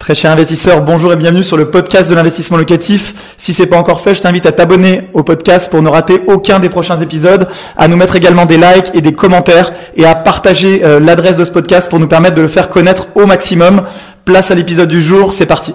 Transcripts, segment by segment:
Très cher investisseur, bonjour et bienvenue sur le podcast de l'investissement locatif. Si c'est pas encore fait, je t'invite à t'abonner au podcast pour ne rater aucun des prochains épisodes, à nous mettre également des likes et des commentaires et à partager euh, l'adresse de ce podcast pour nous permettre de le faire connaître au maximum. Place à l'épisode du jour, c'est parti.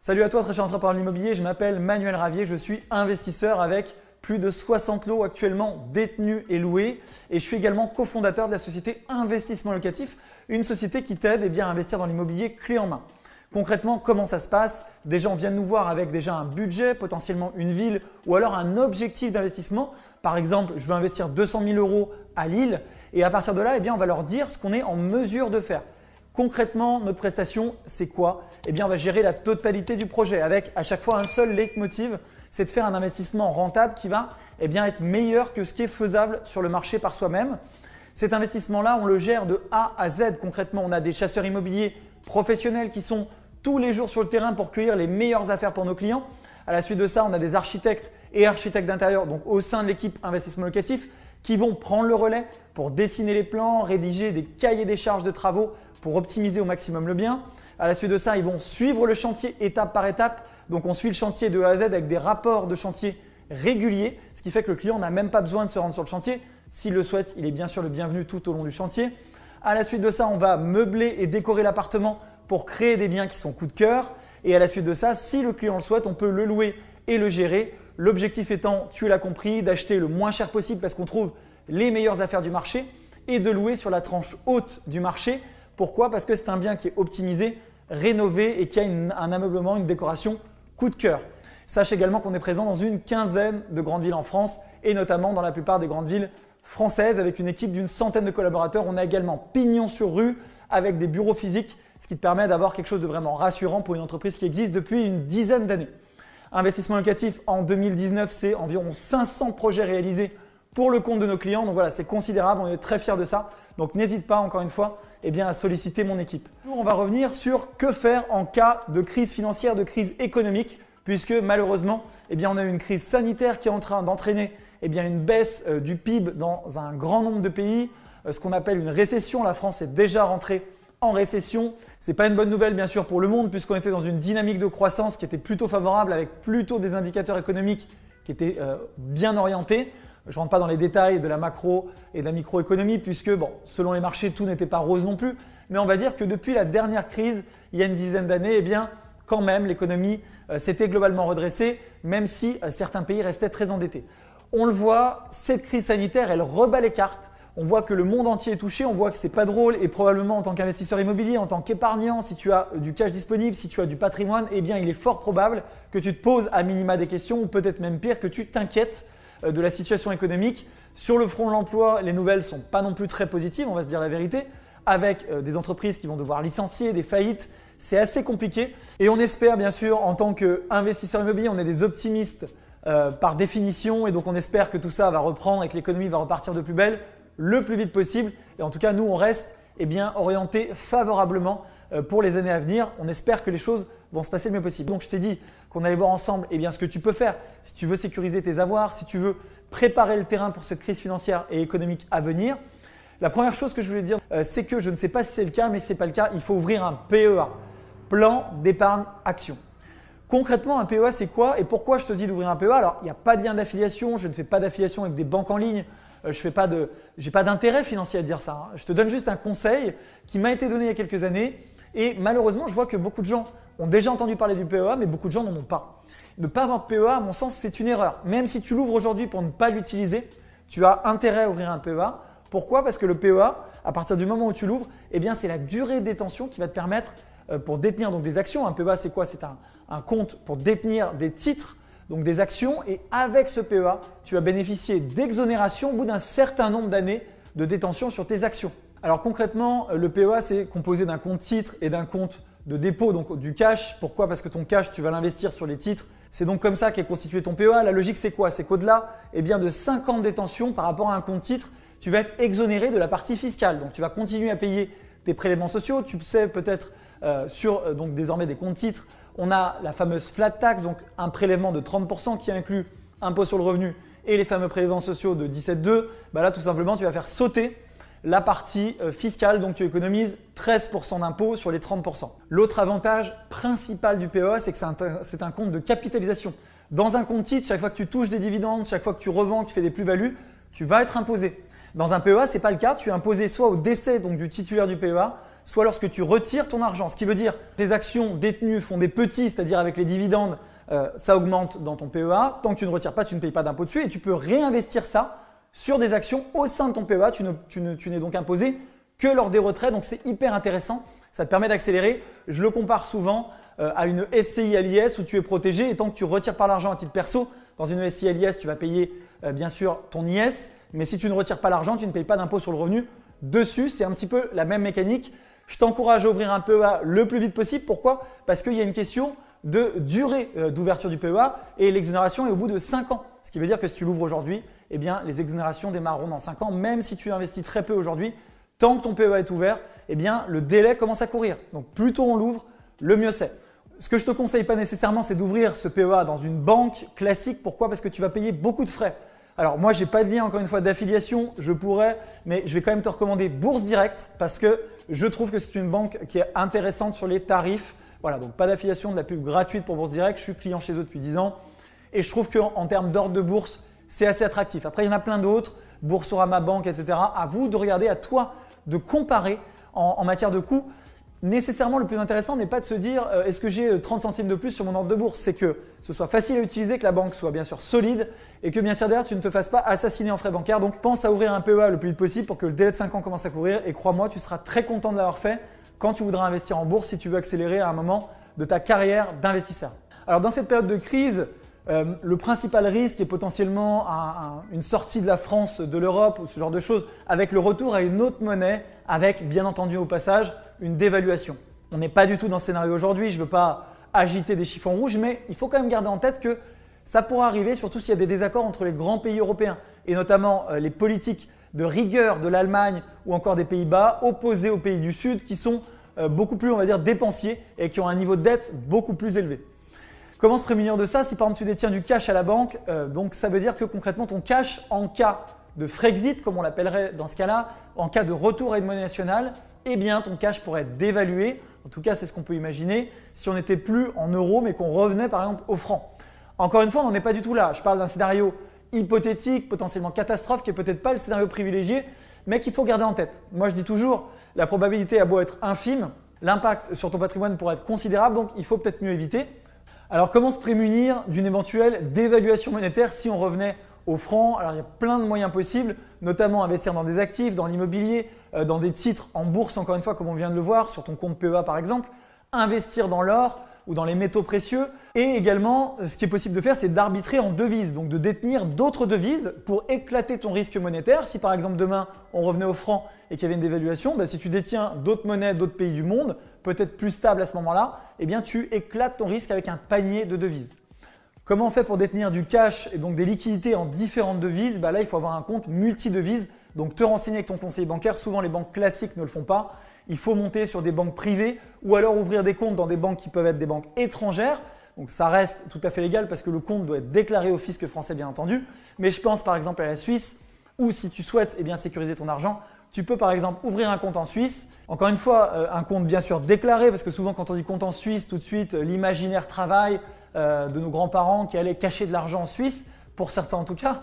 Salut à toi, très cher entrepreneur de l'immobilier, je m'appelle Manuel Ravier, je suis investisseur avec plus de 60 lots actuellement détenus et loués. Et je suis également cofondateur de la société Investissement Locatif, une société qui t'aide eh à investir dans l'immobilier clé en main. Concrètement, comment ça se passe? Des gens viennent nous voir avec déjà un budget, potentiellement une ville ou alors un objectif d'investissement. Par exemple, je veux investir 200 000 euros à Lille et à partir de là, eh bien, on va leur dire ce qu'on est en mesure de faire. Concrètement, notre prestation, c'est quoi? Eh bien, on va gérer la totalité du projet avec à chaque fois un seul leitmotiv, c'est de faire un investissement rentable qui va eh bien, être meilleur que ce qui est faisable sur le marché par soi-même. Cet investissement-là, on le gère de A à Z. Concrètement, on a des chasseurs immobiliers professionnels qui sont tous les jours sur le terrain pour cueillir les meilleures affaires pour nos clients. À la suite de ça, on a des architectes et architectes d'intérieur, donc au sein de l'équipe investissement locatif, qui vont prendre le relais pour dessiner les plans, rédiger des cahiers des charges de travaux pour optimiser au maximum le bien. À la suite de ça, ils vont suivre le chantier étape par étape. Donc on suit le chantier de A à Z avec des rapports de chantier réguliers, ce qui fait que le client n'a même pas besoin de se rendre sur le chantier. S'il le souhaite, il est bien sûr le bienvenu tout au long du chantier. À la suite de ça, on va meubler et décorer l'appartement pour créer des biens qui sont coup de cœur. Et à la suite de ça, si le client le souhaite, on peut le louer et le gérer. L'objectif étant, tu l'as compris, d'acheter le moins cher possible parce qu'on trouve les meilleures affaires du marché et de louer sur la tranche haute du marché. Pourquoi? Parce que c'est un bien qui est optimisé, rénové et qui a un ameublement, une décoration coup de cœur. Sache également qu'on est présent dans une quinzaine de grandes villes en France et notamment dans la plupart des grandes villes françaises avec une équipe d'une centaine de collaborateurs. On a également pignon sur rue avec des bureaux physiques, ce qui te permet d'avoir quelque chose de vraiment rassurant pour une entreprise qui existe depuis une dizaine d'années. Investissement locatif en 2019, c'est environ 500 projets réalisés pour le compte de nos clients. Donc voilà, c'est considérable, on est très fiers de ça. Donc n'hésite pas encore une fois eh à solliciter mon équipe. On va revenir sur que faire en cas de crise financière, de crise économique, puisque malheureusement, eh bien, on a une crise sanitaire qui est en train d'entraîner eh une baisse euh, du PIB dans un grand nombre de pays, euh, ce qu'on appelle une récession. La France est déjà rentrée en récession. Ce n'est pas une bonne nouvelle bien sûr pour le monde puisqu'on était dans une dynamique de croissance qui était plutôt favorable avec plutôt des indicateurs économiques qui étaient euh, bien orientés. Je ne rentre pas dans les détails de la macro et de la microéconomie puisque bon, selon les marchés tout n'était pas rose non plus. Mais on va dire que depuis la dernière crise, il y a une dizaine d'années, eh bien quand même l'économie s'était globalement redressée même si certains pays restaient très endettés. On le voit, cette crise sanitaire, elle rebat les cartes. On voit que le monde entier est touché, on voit que c'est pas drôle et probablement en tant qu'investisseur immobilier, en tant qu'épargnant, si tu as du cash disponible, si tu as du patrimoine, eh bien il est fort probable que tu te poses à minima des questions ou peut-être même pire que tu t'inquiètes euh, de la situation économique. Sur le front de l'emploi, les nouvelles sont pas non plus très positives, on va se dire la vérité, avec euh, des entreprises qui vont devoir licencier, des faillites, c'est assez compliqué et on espère bien sûr en tant qu'investisseur immobilier, on est des optimistes euh, par définition. Et donc on espère que tout ça va reprendre et que l'économie va repartir de plus belle le plus vite possible. Et en tout cas, nous, on reste eh bien, orienté favorablement euh, pour les années à venir. On espère que les choses vont se passer le mieux possible. Donc je t'ai dit qu'on allait voir ensemble eh ce que tu peux faire si tu veux sécuriser tes avoirs, si tu veux préparer le terrain pour cette crise financière et économique à venir. La première chose que je voulais dire, euh, c'est que je ne sais pas si c'est le cas, mais ce n'est pas le cas, il faut ouvrir un PEA, plan d'épargne action. Concrètement, un PEA, c'est quoi? Et pourquoi je te dis d'ouvrir un PEA Alors, il n'y a pas de lien d'affiliation, je ne fais pas d'affiliation avec des banques en ligne, je n'ai pas d'intérêt financier à dire ça. Hein. Je te donne juste un conseil qui m'a été donné il y a quelques années et malheureusement, je vois que beaucoup de gens ont déjà entendu parler du PEA, mais beaucoup de gens n'en ont pas. Ne pas avoir de PEA, à mon sens, c'est une erreur. Même si tu l'ouvres aujourd'hui pour ne pas l'utiliser, tu as intérêt à ouvrir un PEA. Pourquoi? Parce que le PEA, à partir du moment où tu l'ouvres, eh bien, c'est la durée de détention qui va te permettre euh, pour détenir donc des actions. Un PEA, c'est quoi? C'est un, compte pour détenir des titres, donc des actions. Et avec ce PEA, tu vas bénéficier d'exonération au bout d'un certain nombre d'années de détention sur tes actions. Alors concrètement, le PEA, c'est composé d'un compte titre et d'un compte de dépôt, donc du cash. Pourquoi? Parce que ton cash, tu vas l'investir sur les titres. C'est donc comme ça qu'est constitué ton PEA. La logique, c'est quoi? C'est qu'au-delà eh de 5 ans de détention par rapport à un compte titre, tu vas être exonéré de la partie fiscale. Donc tu vas continuer à payer tes prélèvements sociaux. Tu sais peut-être euh, sur euh, donc désormais des comptes titres. On a la fameuse flat tax, donc un prélèvement de 30% qui inclut impôt sur le revenu et les fameux prélèvements sociaux de 17,2. Bah là, tout simplement, tu vas faire sauter la partie euh, fiscale, donc tu économises 13% d'impôt sur les 30%. L'autre avantage principal du PEA, c'est que c'est un, compte de capitalisation. Dans un compte titre, chaque fois que tu touches des dividendes, chaque fois que tu revends, que tu fais des plus-values, tu vas être imposé. Dans un PEA, ce n'est pas le cas. Tu es imposé soit au décès donc, du titulaire du PEA, soit lorsque tu retires ton argent. Ce qui veut dire que tes actions détenues font des petits, c'est-à-dire avec les dividendes, euh, ça augmente dans ton PEA. Tant que tu ne retires pas, tu ne payes pas d'impôt dessus et tu peux réinvestir ça sur des actions au sein de ton PEA. Tu, n'es donc imposé que lors des retraits. Donc c'est hyper intéressant. Ça te permet d'accélérer. Je le compare souvent euh, à une SCI à l'IS où tu es protégé et tant que tu retires pas l'argent à titre perso, dans une SCI à l'IS, tu vas payer euh, bien sûr ton IS. Mais si tu ne retires pas l'argent, tu ne payes pas d'impôt sur le revenu dessus. C'est un petit peu la même mécanique. Je t'encourage à ouvrir un PEA le plus vite possible. Pourquoi? Parce qu'il y a une question de durée euh, d'ouverture du PEA et l'exonération est au bout de 5 ans. Ce qui veut dire que si tu l'ouvres aujourd'hui, eh les exonérations démarreront dans 5 ans, même si tu investis très peu aujourd'hui. Tant que ton PEA est ouvert, eh le délai commence à courir. Donc, plus tôt on l'ouvre, le mieux c'est. Ce que je ne te conseille pas nécessairement, c'est d'ouvrir ce PEA dans une banque classique. Pourquoi? Parce que tu vas payer beaucoup de frais. Alors moi, je n'ai pas de lien encore une fois d'affiliation, je pourrais, mais je vais quand même te recommander Bourse Direct parce que je trouve que c'est une banque qui est intéressante sur les tarifs. Voilà, donc pas d'affiliation, de la pub gratuite pour Bourse Direct. Je suis client chez eux depuis 10 ans et je trouve qu'en termes d'ordre de bourse, c'est assez attractif. Après, il y en a plein d'autres, Boursorama Banque, etc. À vous de regarder, à toi de comparer en, en matière de coûts nécessairement le plus intéressant n'est pas de se dire euh, est-ce que j'ai 30 euh, centimes de plus sur mon ordre de bourse, c'est que ce soit facile à utiliser, que la banque soit bien sûr solide et que bien sûr derrière tu ne te fasses pas assassiner en frais bancaires. Donc pense à ouvrir un PEA le plus vite possible pour que le délai de 5 ans commence à courir et crois-moi, tu seras très content de l'avoir fait quand tu voudras investir en bourse si tu veux accélérer à un moment de ta carrière d'investisseur. Alors dans cette période de crise, euh, le principal risque est potentiellement une sortie de la France de l'Europe ou ce genre de choses, avec le retour à une autre monnaie, avec bien entendu au passage une dévaluation. On n'est pas du tout dans ce scénario aujourd'hui, je ne veux pas agiter des chiffons rouges, mais il faut quand même garder en tête que ça pourra arriver, surtout s'il y a des désaccords entre les grands pays européens, et notamment euh, les politiques de rigueur de l'Allemagne ou encore des Pays-Bas, opposés aux pays du Sud, qui sont euh, beaucoup plus, on va dire, dépensiers et qui ont un niveau de dette beaucoup plus élevé. Comment se prémunir de ça Si par exemple tu détiens du cash à la banque, euh, donc ça veut dire que concrètement ton cash en cas de Frexit, comme on l'appellerait dans ce cas-là, en cas de retour à une monnaie nationale, eh bien ton cash pourrait être dévalué. En tout cas, c'est ce qu'on peut imaginer si on n'était plus en euros mais qu'on revenait par exemple au franc. Encore une fois, on n'en est pas du tout là. Je parle d'un scénario hypothétique, potentiellement catastrophe, qui n'est peut-être pas le scénario privilégié, mais qu'il faut garder en tête. Moi, je dis toujours, la probabilité a beau être infime, l'impact sur ton patrimoine pourrait être considérable, donc il faut peut-être mieux éviter. Alors comment se prémunir d'une éventuelle dévaluation monétaire si on revenait au franc? Alors il y a plein de moyens possibles, notamment investir dans des actifs, dans l'immobilier, euh, dans des titres en bourse, encore une fois, comme on vient de le voir, sur ton compte PEA par exemple, investir dans l'or, ou dans les métaux précieux. Et également, ce qui est possible de faire, c'est d'arbitrer en devises, donc de détenir d'autres devises pour éclater ton risque monétaire. Si par exemple demain on revenait au franc et qu'il y avait une dévaluation, bah, si tu détiens d'autres monnaies d'autres pays du monde, peut-être plus stables à ce moment-là, eh bien tu éclates ton risque avec un panier de devises. Comment on fait pour détenir du cash et donc des liquidités en différentes devises? Bah Là, il faut avoir un compte multi-devises. Donc te renseigner avec ton conseiller bancaire. Souvent, les banques classiques ne le font pas il faut monter sur des banques privées ou alors ouvrir des comptes dans des banques qui peuvent être des banques étrangères. Donc ça reste tout à fait légal parce que le compte doit être déclaré au fisc français bien entendu. Mais je pense par exemple à la Suisse ou si tu souhaites eh bien, sécuriser ton argent, tu peux par exemple ouvrir un compte en Suisse. Encore une fois, euh, un compte bien sûr déclaré parce que souvent quand on dit compte en Suisse, tout de suite euh, l'imaginaire travail euh, de nos grands-parents qui allaient cacher de l'argent en Suisse, pour certains en tout cas.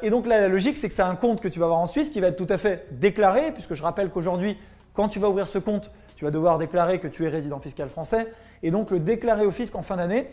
et donc là, la logique, c'est que c'est un compte que tu vas avoir en Suisse qui va être tout à fait déclaré, puisque je rappelle qu'aujourd'hui, quand tu vas ouvrir ce compte, tu vas devoir déclarer que tu es résident fiscal français et donc le déclarer au fisc en fin d'année.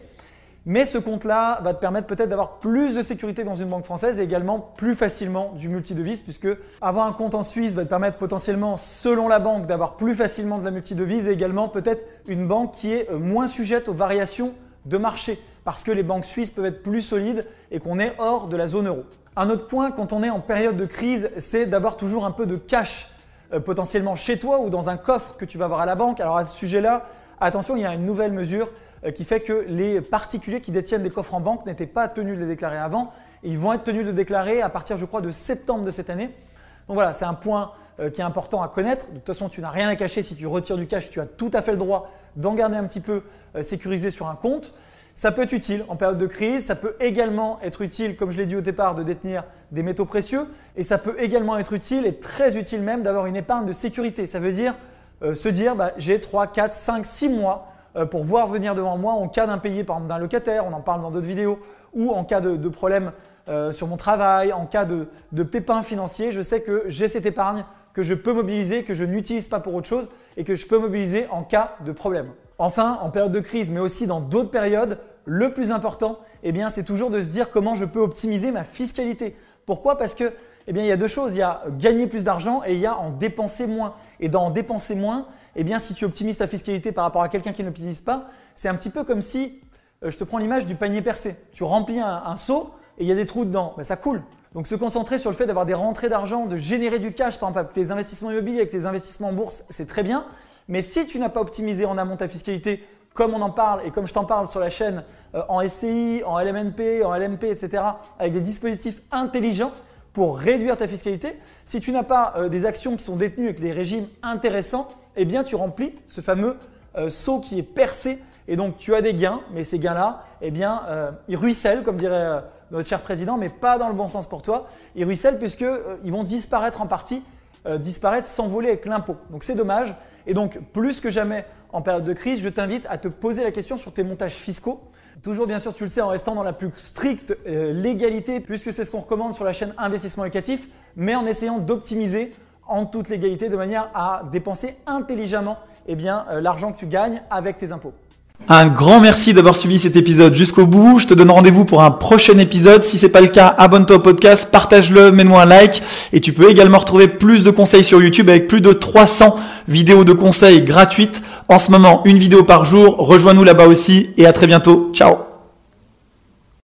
Mais ce compte-là va te permettre peut-être d'avoir plus de sécurité dans une banque française et également plus facilement du multidevise puisque avoir un compte en Suisse va te permettre potentiellement, selon la banque, d'avoir plus facilement de la multidevise et également peut-être une banque qui est euh, moins sujette aux variations de marché parce que les banques suisses peuvent être plus solides et qu'on est hors de la zone euro. Un autre point quand on est en période de crise, c'est d'avoir toujours un peu de cash euh, potentiellement chez toi ou dans un coffre que tu vas avoir à la banque. Alors à ce sujet-là, attention, il y a une nouvelle mesure qui fait que les particuliers qui détiennent des coffres en banque n'étaient pas tenus de les déclarer avant. ils vont être tenus de déclarer à partir, je crois, de septembre de cette année. Donc voilà, c'est un point euh, qui est important à connaître. De toute façon, tu n'as rien à cacher. Si tu retires du cash, tu as tout à fait le droit d'en garder un petit peu sécurisé sur un compte. Ça peut être utile en période de crise, ça peut également être utile, comme je l'ai dit au départ, de détenir des métaux précieux, et ça peut également être utile et très utile même d'avoir une épargne de sécurité. Ça veut dire euh, se dire bah, j'ai 3, 4, 5, 6 mois euh, pour voir venir devant moi en cas d'impayé par exemple d'un locataire, on en parle dans d'autres vidéos, ou en cas de, problème euh, sur mon travail, en cas de, de pépin financier, je sais que j'ai cette épargne que je peux mobiliser, que je n'utilise pas pour autre chose et que je peux mobiliser en cas de problème. Enfin, en période de crise, mais aussi dans d'autres périodes, le plus important, eh bien, c'est toujours de se dire comment je peux optimiser ma fiscalité. Pourquoi? Parce que, eh bien, il y a deux choses. Il y a gagner plus d'argent et il y a en dépenser moins. Et dans en dépenser moins, eh bien, si tu optimises ta fiscalité par rapport à quelqu'un qui ne l'optimise pas, c'est un petit peu comme si, euh, je te prends l'image du panier percé. Tu remplis un, seau et il y a des trous dedans. Ben, ça coule. Donc se concentrer sur le fait d'avoir des rentrées d'argent, de générer du cash, par exemple avec les investissements immobiliers, avec tes investissements en bourse, c'est très bien. Mais si tu n'as pas optimisé en amont ta fiscalité, comme on en parle et comme je t'en parle sur la chaîne euh, en SCI, en LMNP, en LMP, etc., avec des dispositifs intelligents pour réduire ta fiscalité, si tu n'as pas euh, des actions qui sont détenues avec des régimes intéressants, eh bien tu remplis ce fameux euh, saut qui est percé et donc tu as des gains, mais ces gains-là, eh bien, ils ruissellent, comme dirait notre cher président, mais pas dans le bon sens pour toi. Ils ruissellent puisqu'ils vont disparaître en partie, disparaître, s'envoler avec l'impôt. Donc c'est dommage. Et donc, plus que jamais en période de crise, je t'invite à te poser la question sur tes montages fiscaux. Toujours, bien sûr, tu le sais, en restant dans la plus stricte euh, légalité, puisque c'est ce qu'on recommande sur la chaîne Investissement Locatif, mais en essayant d'optimiser en toute légalité de manière à dépenser intelligemment eh euh, l'argent que tu gagnes avec tes impôts. Un grand merci d'avoir suivi cet épisode jusqu'au bout. Je te donne rendez-vous pour un prochain épisode. Si c'est pas le cas, abonne-toi au podcast, partage-le, mets-moi un like et tu peux également retrouver plus de conseils sur YouTube avec plus de 300 vidéos de conseils gratuites. En ce moment, une vidéo par jour. Rejoins-nous là-bas aussi et à très bientôt. Ciao